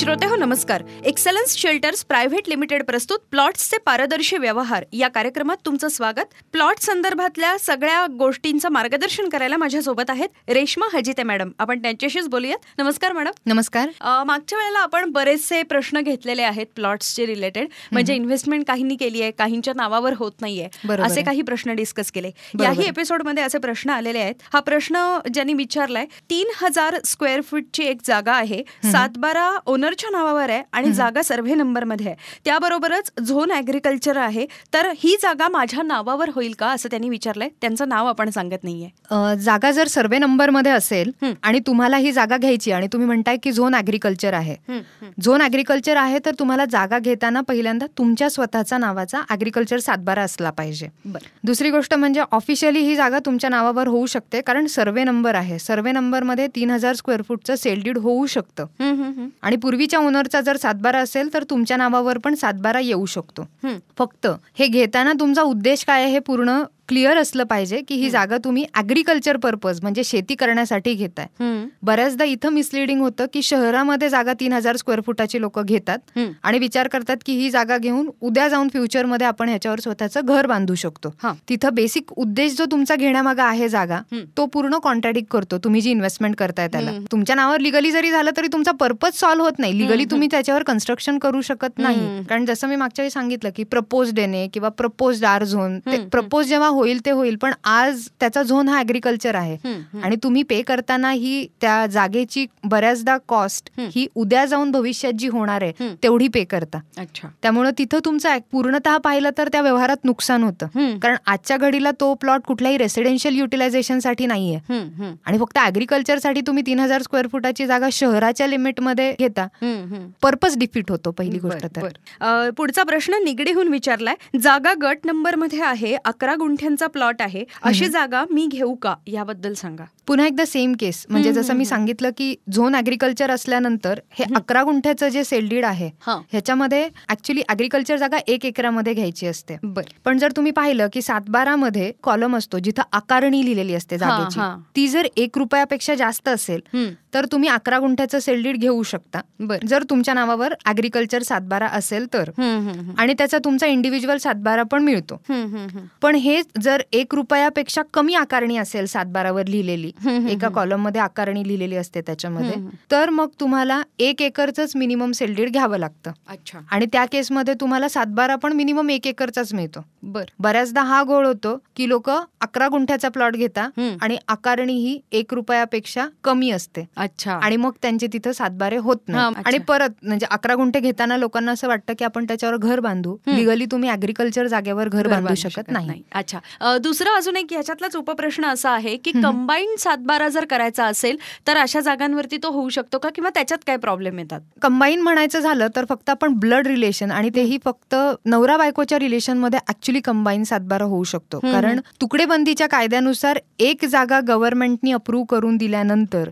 श्रोते हो नमस्कार. एक्सलन्स शेल्टर्स प्रायव्हेट लिमिटेड प्रस्तुत प्लॉट्सचे पारदर्शी व्यवहार. या कार्यक्रमात तुमचं स्वागत. प्लॉट संदर्भातल्या सगळ्या गोष्टींचं मार्गदर्शन करायला माझ्यासोबत आहेत रेश्मा हजिते मॅडम. आपण त्यांच्याशीच बोलूयात. नमस्कार मॅडम. नमस्कार. मागच्या वेळेला आपण बरेचसे प्रश्न घेतलेले आहेत प्लॉट्सचे रिलेटेड म्हणजे इन्व्हेस्टमेंट काहींनी केली आहे काहींच्या नावावर होत नाहीये. असे. काही प्रश्न डिस्कस केले. याही. एपिसोडमध्ये असे प्रश्न आलेले आहेत. हा प्रश्न ज्यांनी विचारलाय तीन हजार स्क्वेअर फूटची एक जागा आहे. सातबारा ओनरच्या नावावर आहे आणि जागा सर्व्हे नंबरमध्ये आहे. त्याबरोबरच झोन ऍग्रिकल्चर आहे. तर ही जागा माझ्या नावावर होईल का असं त्यांनी विचारलंय. त्यांचं नाव आपण सांगत नाहीये. जागा जर सर्वे नंबरमध्ये असेल. आणि तुम्हाला ही जागा घ्यायची आणि तुम्ही म्हणताय की झोन अॅग्रिकल्चर आहे. झोन अॅग्रिकल्चर आहे तर तुम्हाला जागा घेताना पहिल्यांदा तुमच्या स्वतःचा नावाचा अॅग्रिकल्चर सातबारा असला पाहिजे. दुसरी गोष्ट म्हणजे ऑफिशियली ही जागा तुमच्या नावावर होऊ शकते कारण सर्वे नंबर आहे. सर्वे नंबरमध्ये तीन हजार स्क्वेअर फूटचं सेलडीड होऊ शकतं. आणि पूर्वीच्या ओनरचा जर सातबारा असेल तर तुमच्या नावावर पण सातबारा येऊ शकतो. फक्त हे घेताना तुमचा उद्देश काय आहे हे पूर्ण क्लिअर असलं पाहिजे की ही जागा तुम्ही अॅग्रिकल्चर पर्पज म्हणजे शेती करण्यासाठी घेताय. बऱ्याचदा इथं मिसलिडिंग होतं की शहरामध्ये जागा तीन हजार स्क्वेअर फुटाची लोक घेतात. आणि विचार करतात की ही जागा घेऊन उद्या जाऊन फ्युचरमध्ये आपण ह्याच्यावर स्वतःचं घर बांधू शकतो. तिथं बेसिक उद्देश जो तुमचा घेण्यामागा आहे जागा. तो पूर्ण कॉन्ट्रॅडिक्ट करतो तुम्ही जी इन्व्हेस्टमेंट करताय त्याला. तुमच्या नावावर लिगली जरी झालं तरी तुमचा पर्पज सॉल्व्ह होत नाही लिगली तुम्ही त्याच्यावर कन्स्ट्रक्शन करू शकत. नाही कारण जसं मी मागच्या वेळी सांगितलं की प्रपोज देणे किंवा प्रपोज आर झोन. प्रपोज जेव्हा होईल ते होईल पण आज त्याचा झोन हा अॅग्रिकल्चर आहे. आणि तुम्ही पे करताना ही त्या जागेची बऱ्याचदा कॉस्ट. ही उद्या जाऊन भविष्यात जी होणार आहे. तेवढी पे करता अच्छा त्यामुळे तिथं तुमचं पूर्णतः पाहिलं तर त्या व्यवहारात नुकसान होतं. कारण आजच्या घडीला तो प्लॉट कुठल्याही रेसिडेन्शियल युटिलायझेशनसाठी नाहीये हम्म, हम्म. आणि फक्त साठी तुम्ही तीन हजार स्क्वेअर फुटाची जागा शहराच्या लिमिटमध्ये घेता. पर्पज डिफीट होतो पहिली गोष्ट तर पुढचा प्रश्न निगडीहून विचारलाय जागा गट नंबरमध्ये आहे अकरा गुंठ्यांचा प्लॉट आहे. अशी जागा मी घेऊ का? याबद्दल सांगा. पुन्हा एकदा सेम केस म्हणजे जसं मी. सांगितलं की झोन अॅग्रिकल्चर असल्यानंतर हे अकरा गुंठ्याचं जे सेलडीड आहे. ह्याच्यामध्ये ऍक्च्युली अॅग्रिकल्चर जागा एक एकरामध्ये घ्यायची असते. पण जर तुम्ही पाहिलं की सातबारा मध्ये कॉलम असतो जिथं आकारणी लिहिलेली असते जागेची. ती जर एक रुपयापेक्षा जास्त असेल तर तुम्ही अकरा गुंठ्याचं सेलडीड घेऊ शकता. जर तुमच्या नावावर अॅग्रिकल्चर सातबारा असेल तर. आणि त्याचा तुमचा इंडिव्हिज्युअल सातबारा पण मिळतो. पण हे जर एक रुपयापेक्षा कमी आकारणी असेल सातबारावर लिहिलेली एका कॉलममध्ये आकारणी लिहिलेली असते त्याच्यामध्ये. तर मग तुम्हाला एक एकरच मिनिमम सेलडीड घ्यावं लागतं. अच्छा. आणि त्या केसमध्ये तुम्हाला सातबारा पण मिनिमम एक एकरचाच मिळतो. बर. बऱ्याचदा हा गोळ होतो की लोक अकरा गुंठ्याचा प्लॉट घेता. आणि आकारणी ही एक रुपयापेक्षा कमी असते. अच्छा. आणि मग त्यांचे तिथं सातबारे होत नाही. आणि परत म्हणजे अकरा गुंठे घेताना लोकांना असं वाटतं की आपण त्याच्यावर घर बांधू. लिगली तुम्ही अग्रिकल्चर जागेवर घर बांधू शकत नाही. अच्छा. दुसरा अजून एक ह्याच्यातलाच उपप्रश्न असा आहे की. कंबाईंड सातबारा जर करायचा असेल तर अशा जागांवरती तो होऊ शकतो का? किंवा त्याच्यात काय प्रॉब्लेम येतात? कंबाईन म्हणायचं झालं तर फक्त आपण ब्लड रिलेशन आणि तेही फक्त नवरा बायकोच्या रिलेशनमध्ये ऍक्च्युली कंबाईन सातबारा होऊ शकतो. कारण तुकडेबंदीच्या कायद्यानुसार एक जागा गव्हर्नमेंटनी अप्रूव्ह करून दिल्यानंतर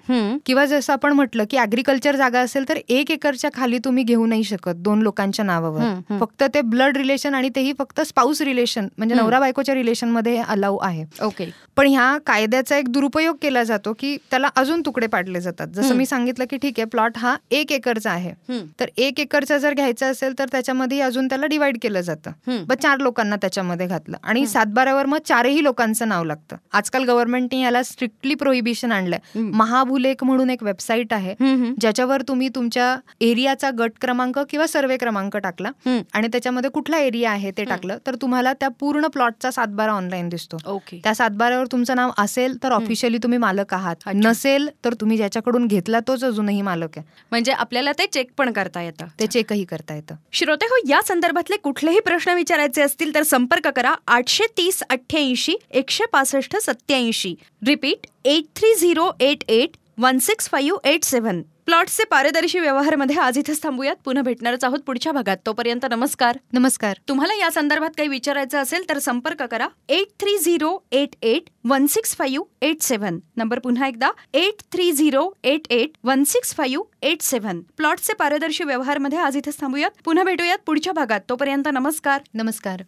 किंवा जसं आपण म्हटलं की अग्रिकल्चर जागा असेल तर एक एकरच्या खाली तुम्ही घेऊ नाही शकत दोन लोकांच्या नावावर. फक्त ते ब्लड रिलेशन आणि तेही फक्त स्पाऊस रिलेशन म्हणजे. नवरा बायकोच्या रिलेशनमध्ये अलाऊ आहे. ओके पण ह्या कायद्याचा एक दुरुपयोग केला जातो की त्याला अजून तुकडे पाडले जातात. जसं. मी सांगितलं की ठीक आहे प्लॉट हा एक एकरचा आहे. तर एक एकरचा जर घ्यायचा असेल तर त्याच्यामध्ये अजून त्याला डिवाइड केलं जातं. मग चार लोकांना त्याच्यामध्ये घातलं. आणि हम्म. सातबाऱ्यावर मग चारही लोकांचं नाव लागतं. आजकाल गव्हर्नमेंटने याला स्ट्रिक्टली प्रोहिबिशन आणलंय. महाभुलेख म्हणून एक वेबसाईट आहे. ज्याच्यावर तुम्ही तुमच्या एरियाचा गट क्रमांक किंवा सर्वे क्रमांक टाकला आणि त्याच्यामध्ये कुठला एरिया आहे ते. टाकलं तर तुम्हाला त्या पूर्ण प्लॉटचा सातबारा ऑनलाईन दिसतो. ओके त्या सातबाऱ्यावर तुमचं नाव असेल तर ऑफिशियली तुम्ही मालक आहात. नसेल तर तुम्ही ज्याच्याकडून घेतला तोच अजूनही मालक आहे. म्हणजे आपल्याला ते चेक पण करता येतं. ते चेकही करता येतं. श्रोते हो या संदर्भातले कुठलेही प्रश्न विचारायचे असतील तर संपर्क करा आठशे तीस अठ्ठ्याऐंशी एकशे पासष्ट सत्याऐंशी repeat eight three zero eight eight one six five eight seven प्लॉट्सचे पारदर्शी व्यवहारमध्ये आज इथेच थांबूयात. पुन्हा भेटणारच आहोत पुढच्या भागात. तोपर्यंत नमस्कार. नमस्कार. तुम्हाला या संदर्भात काही विचारायचं असेल तर संपर्क करा. Eight three zero eight eight one six five eight seven number पुन्हा एकदा. Eight three zero eight eight one six five eight seven प्लॉटचे पारदर्शी व्यवहारमध्ये आज इथेच थांबूयात. पुन्हा भेटूयात पुढच्या भागात. तोपर्यंत नमस्कार. नमस्कार.